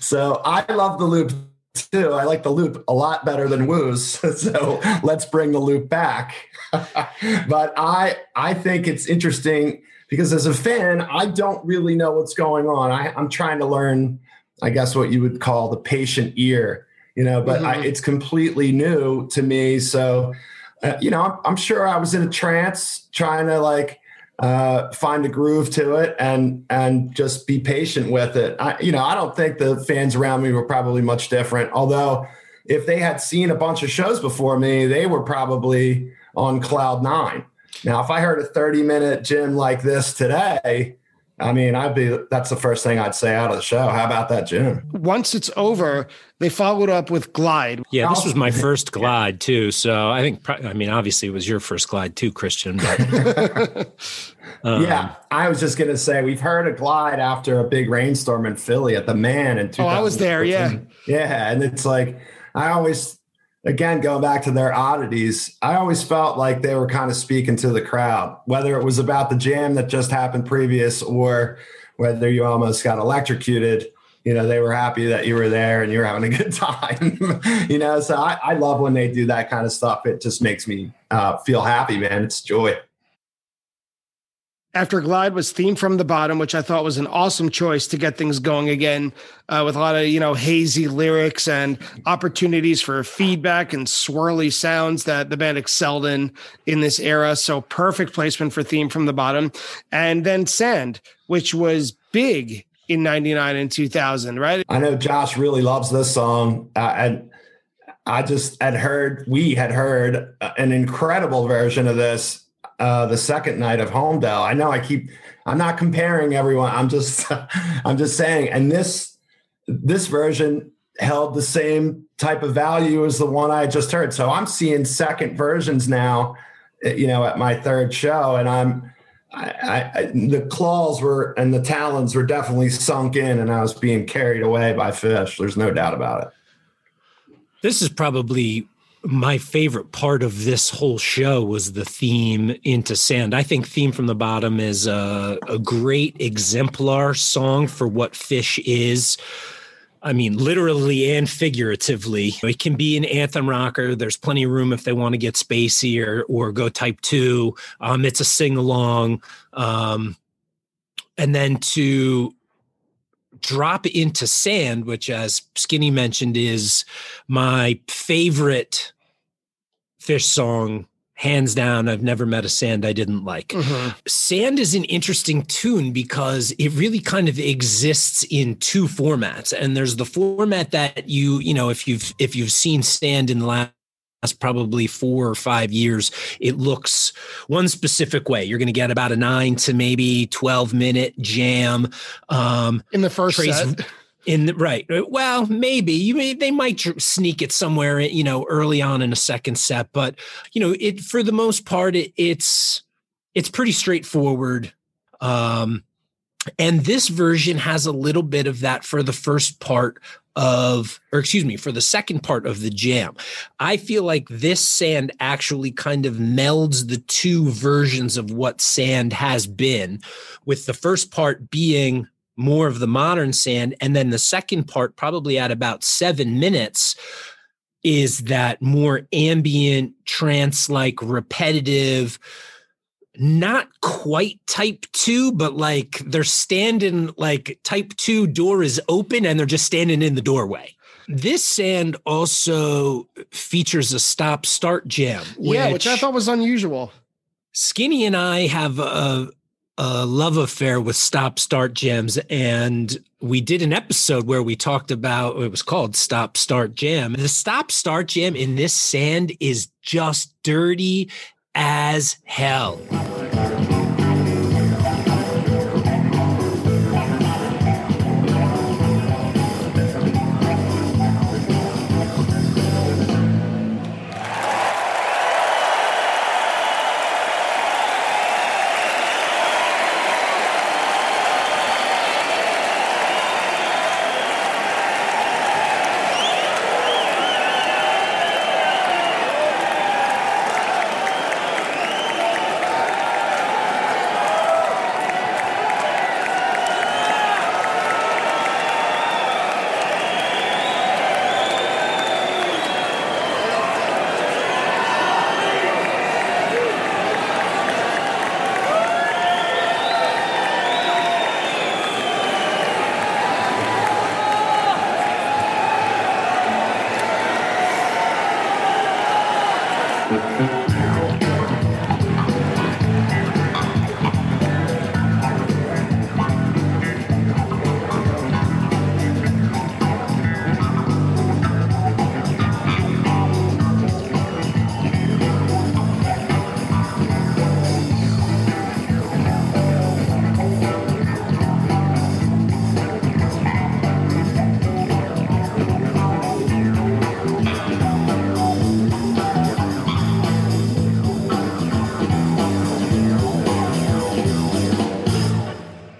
S2: So I love the loop too. I like the loop a lot better than Woo's. so let's bring the loop back. but I I think it's interesting because as a fan, I don't really know what's going on. I, I'm trying to learn, I guess what you would call the patient ear, you know, but mm-hmm. I, it's completely new to me. So uh, you know, I'm, I'm, sure I was in a trance trying to like uh, find a groove to it and and just be patient with it. I, you know, I don't think the fans around me were probably much different. Although, if they had seen a bunch of shows before me, they were probably on cloud nine. Now, if I heard a 30 minute Jim like this today, I mean, I'd be that's the first thing I'd say out of the show. How about that, Jim?
S1: Once it's over, they followed up with Glide.
S3: Yeah, this was my first [LAUGHS] glide too. So I think, I mean, obviously it was your first glide too, Christian. But, [LAUGHS]
S2: um, yeah, I was just gonna say we've heard a glide after a big rainstorm in Philly at the Mann in
S1: Oh, I was there. Yeah,
S2: yeah, and it's like I always again, going back to their oddities, I always felt like they were kind of speaking to the crowd, whether it was about the jam that just happened previous or whether you almost got electrocuted. You know, they were happy that you were there and you're having a [LAUGHS] good time. you know, so I, I, love when they do that kind of stuff. It just makes me uh, feel happy, man. It's joy.
S1: After Glide was Theme from the Bottom, which I thought was an awesome choice to get things going again uh, with a lot of, you know, hazy lyrics and opportunities for feedback and swirly sounds that the band excelled in in this era. So perfect placement for Theme from the Bottom. And then Sand, which was big in 99 and 2000, right?
S2: I know Josh really loves this song. Uh, and I just had heard, we had heard an incredible version of this uh, the second night of Holmdel. I know I keep I'm not comparing everyone. I'm just [LAUGHS] I'm just saying. And this this version held the same type of value as the one I just heard. So I'm seeing second versions now, eh, you know, at my third show, and I'm I, I, the claws were and the talons were definitely sunk in, and I was being carried away by Phish. There's no doubt about it.
S3: This is probably my favorite part of this whole show was the theme into sand. I think theme from the bottom is a, a, great exemplar song for what Phish is. I mean literally and figuratively. It can be an anthem rocker. There's plenty of room if they want to get spacey or or go type two. Um, it's a sing-along. Um, and then to drop into sand which as skinny mentioned is my favorite Phish song hands down i've never met a sand i didn't like mm-hmm. sand is an interesting tune because it really kind of exists in two formats and there's the format that you you know if you've if you've seen sand in the last probably four or five years it looks one specific way. You're going to get about a nine to maybe 12 minute jam
S1: um in the first Trace, set.
S3: in the right. Well maybe. You may they might sneak it somewhere you know early on in a second set but you know it for the most part it, it's it's pretty straightforward um and this version has a little bit of that for the first part of or excuse me for the second part of the jam i feel like this sand actually kind of melds the two versions of what sand has been with the first part being more of the modern sand. And then the second part, probably at about seven minutes, is that more ambient, trance like, repetitive, not quite type two, but like they're standing, like type two door is open and they're just standing in the doorway. This sand also features a stop start jam.
S1: Which yeah, which I thought was unusual.
S3: Skinny and I have a, a love affair with stop start jams and we did an episode where we talked about it was called stop start jam the stop start jam in this sand is just dirty as hell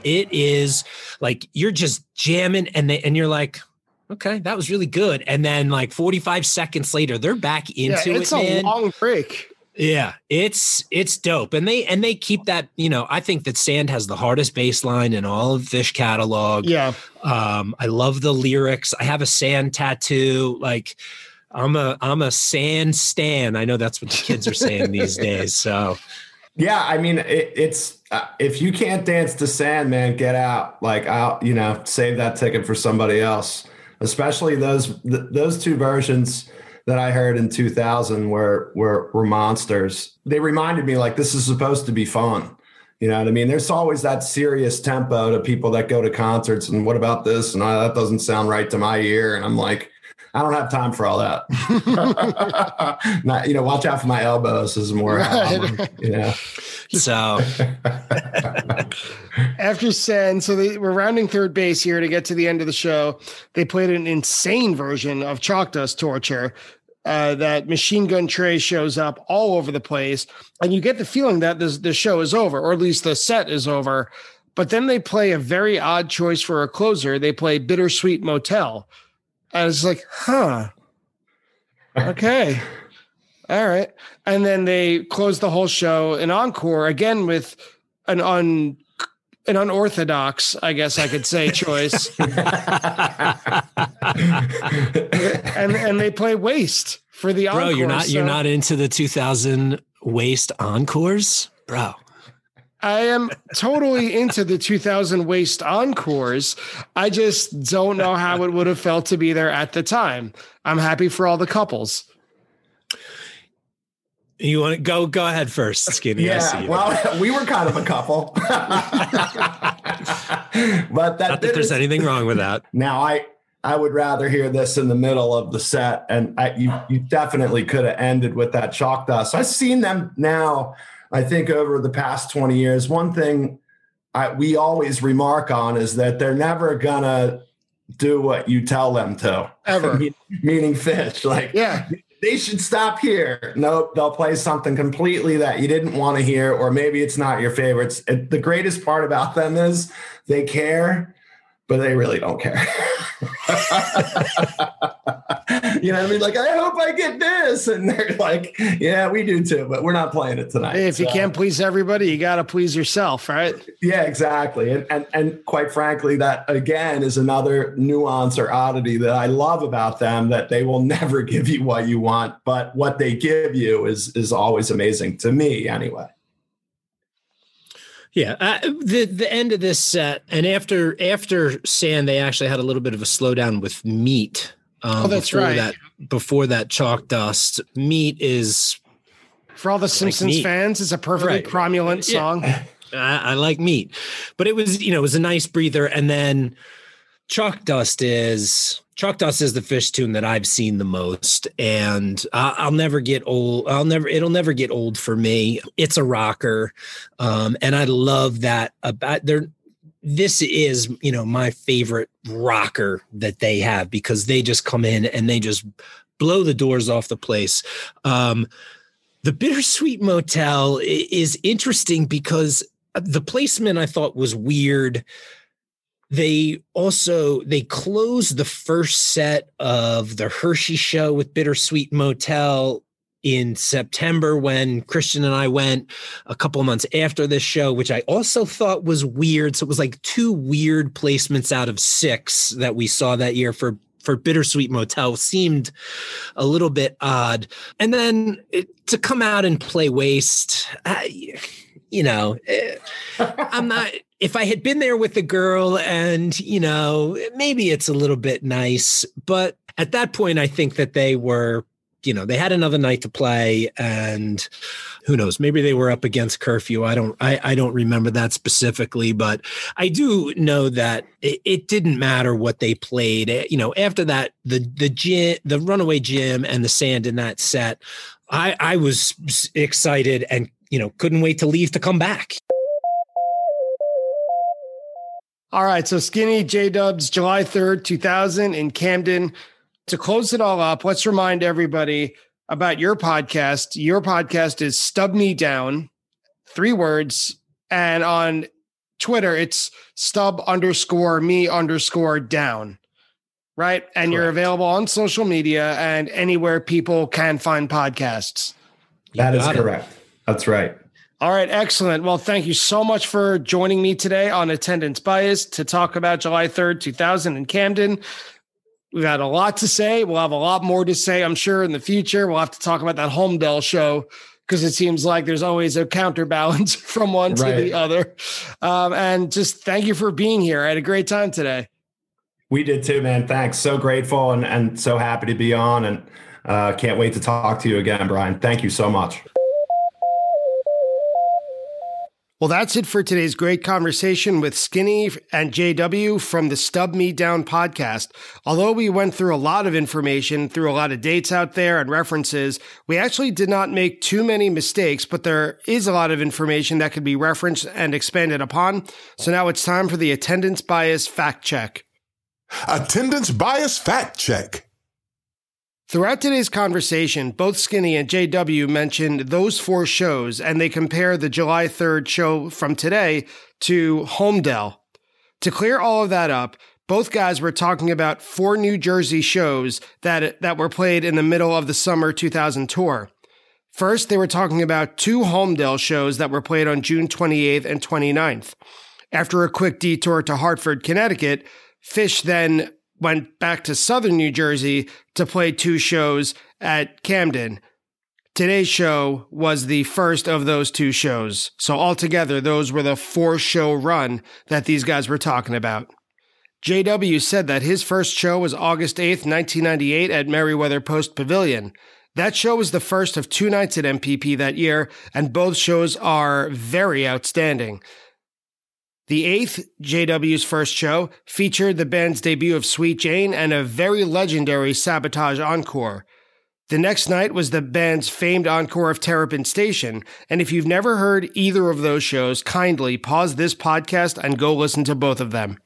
S3: It is like you're just jamming and they, and you're like, okay, that was really good. And then like 45 seconds later, they're back into
S1: yeah, it's
S3: it.
S1: a
S3: man.
S1: long break.
S3: Yeah, it's it's dope, and they and they keep that. You know, I think that Sand has the hardest bass line in all of Phish catalog.
S1: Yeah,
S3: um, I love the lyrics. I have a Sand tattoo. Like, I'm a I'm a Sand stan. I know that's what the kids are saying these [LAUGHS] days. So,
S2: yeah, I mean, it, it's uh, if you can't dance to Sandman, get out. Like, I'll you know save that ticket for somebody else. Especially those th- those two versions that I heard in 2000 were, were, were monsters. They reminded me like, this is supposed to be fun. You know what I mean? There's always that serious tempo to people that go to concerts. And what about this? And oh, that doesn't sound right to my ear. And I'm like, I don't have time for all that. [LAUGHS] Not, you know, watch out for my elbows is more, right. you know.
S3: So [LAUGHS]
S1: after Sand, so they, we're rounding third base here to get to the end of the show. They played an insane version of Chalk Dust Torture. Uh, that Machine Gun Trey shows up all over the place, and you get the feeling that this the show is over, or at least the set is over. But then they play a very odd choice for a closer. They play Bittersweet Motel, and it's like, huh, [LAUGHS] okay. All right. And then they close the whole show an encore again with an un an unorthodox, I guess I could say, choice. [LAUGHS] and and they play Waste for the
S3: bro.
S1: encore.
S3: You're not
S1: so
S3: you're not into the 2000 Waste encores, bro.
S1: I am totally into the 2000 Waste encores. I just don't know how it would have felt to be there at the time. I'm happy for all the couples.
S3: You want to go? Go ahead first, Skinny.
S2: Yeah. Well, [LAUGHS] we were kind of a couple, [LAUGHS] but that
S3: not that there's anything wrong with that.
S2: Now, I I would rather hear this in the middle of the set, and I, you you definitely could have ended with that chalk dust. I've seen them now. I think over the past twenty years, one thing I, we always remark on is that they're never gonna do what you tell them to
S1: ever [LAUGHS]
S2: meaning Phish. like
S1: yeah
S2: they should stop here. Nope, they'll play something completely that you didn't want to hear, or maybe it's not your favorites. It, the greatest part about them is they care, but they really don't care. [LAUGHS] [LAUGHS] you know what I mean? Like, I hope I get this. And they're like, yeah, we do too, but we're not playing it tonight.
S1: If so. you can't please everybody, you got to please yourself, right?
S2: Yeah, exactly. And, and, and quite frankly, that again is another nuance or oddity that I love about them that they will [LAUGHS] never give you what you want, but what they give you is, is always amazing to me anyway.
S3: Yeah, uh, the the end of this set, and after after Sand, they actually had a little bit of a slowdown with Meat.
S1: Um, oh, that's right.
S3: That before that chalk dust, Meat is
S1: for all the Simpsons like fans. It's a perfectly right. cromulent song.
S3: Yeah. [LAUGHS] I, I like Meat, but it was you know it was a nice breather, and then Chalk Dust is Chalk Dust is the Phish tune that I've seen the most, and I'll never get old. I'll never. It'll never get old for me. It's a rocker, um, and I love that about their. This is, you know, my favorite rocker that they have because they just come in and they just blow the doors off the place. Um, the Bittersweet Motel is interesting because the placement I thought was weird they also they closed the first set of the Hershey show with Bittersweet Motel in September when Christian and I went a couple of months after this show, which I also thought was weird. So it was like two weird placements out of six that we saw that year for for Bittersweet Motel seemed a little bit odd. And then it, to come out and play Waste, I, you know, eh, I'm not if I had been there with the girl and, you know, maybe it's a little bit nice, but at that point, I think that they were, you know, they had another night to play and who knows, maybe they were up against curfew. I don't, I, I don't remember that specifically, but I do know that it, it didn't matter what they played. Eh, you know, after that, the, the Jim, the runaway Jim and the sand in that set, I, I was excited and, you know, couldn't wait to leave to come back.
S1: All right. So Skinny J Dubs, July 3rd, 2000 in Camden. To close it all up, let's remind everybody about your podcast. Your podcast is Stub Me Down, three words. And on Twitter, it's stub underscore me underscore down. Right. And Correct. you're available on social media and anywhere people can find podcasts.
S2: That is correct. It. That's right.
S1: All right, excellent. Well, thank you so much for joining me today on Attendance Bias to talk about July 3rd, 2000 in Camden. We've had a lot to say. We'll have a lot more to say, I'm sure, in the future. We'll have to talk about that Holmdel show because it seems like there's always a counterbalance [LAUGHS] from one right. to the other. Um, and just thank you for being here. I had a great time today.
S2: We did too, man. Thanks. So grateful and, and so happy to be on and uh, can't wait to talk to you again, Brian. Thank you so much.
S1: Well, that's it for today's great conversation with Skinny and JW from the Stub Me Down podcast. Although we went through a lot of information, through a lot of dates out there and references, we actually did not make too many mistakes, but there is a lot of information that could be referenced and expanded upon. So now it's time for the attendance bias fact check.
S4: Attendance bias fact check.
S1: Throughout today's conversation, both Skinny and JW mentioned those four shows, and they compare the July 3rd show from today to Holmdel. To clear all of that up, both guys were talking about four New Jersey shows that, that were played in the middle of the summer 2000 tour. First, they were talking about two Holmdel shows that were played on June 28th and 29th. After a quick detour to Hartford, Connecticut, Phish then went back to southern New Jersey to play two shows at Camden. Today's show was the first of those two shows. So altogether, those were the four show run that these guys were talking about. JW said that his first show was August 8th, 1998 at Merriweather Post Pavilion. That show was the first of two nights at MPP that year, and both shows are very outstanding. The eighth, JW's first show, featured the band's debut of Sweet Jane and a very legendary Sabotage encore. The next night was the band's famed encore of Terrapin Station, and if you've never heard either of those shows, kindly pause this podcast and go listen to both of them.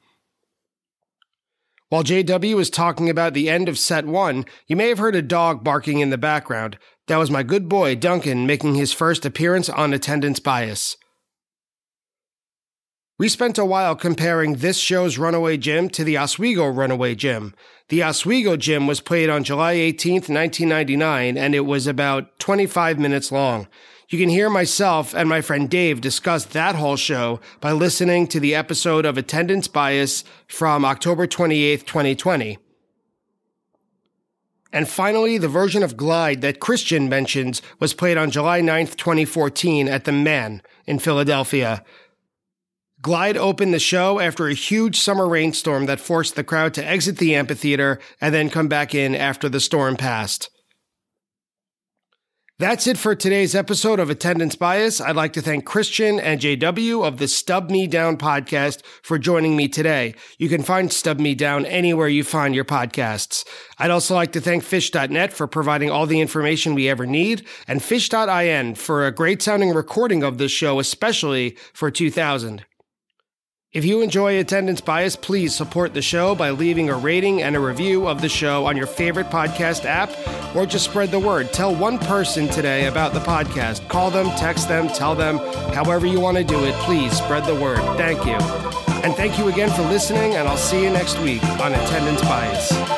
S1: While JW was talking about the end of set one, you may have heard a dog barking in the background. That was my good boy Duncan making his first appearance on Attendance Bias. We spent a while comparing this show's Runaway Jim to the Oswego Runaway Jim. The Oswego Jim was played on July 18th, 1999, and it was about 25 minutes long. You can hear myself and my friend Dave discuss that whole show by listening to the episode of Attendance Bias from October 28th, 2020. And finally, the version of Glide that Christian mentions was played on July 9th, 2014 at the Mann in Philadelphia. Glide opened the show after a huge summer rainstorm that forced the crowd to exit the amphitheater and then come back in after the storm passed. That's it for today's episode of Attendance Bias. I'd like to thank Christian and JW of the Stub Me Down podcast for joining me today. You can find Stub Me Down anywhere you find your podcasts. I'd also like to thank Phish.net for providing all the information we ever need, and Phish.in for a great sounding recording of this show, especially for 2000. If you enjoy Attendance Bias, please support the show by leaving a rating and a review of the show on your favorite podcast app, or just spread the word. Tell one person today about the podcast. Call them, text them, tell them, however you want to do it. Please spread the word. Thank you. And thank you again for listening, and I'll see you next week on Attendance Bias.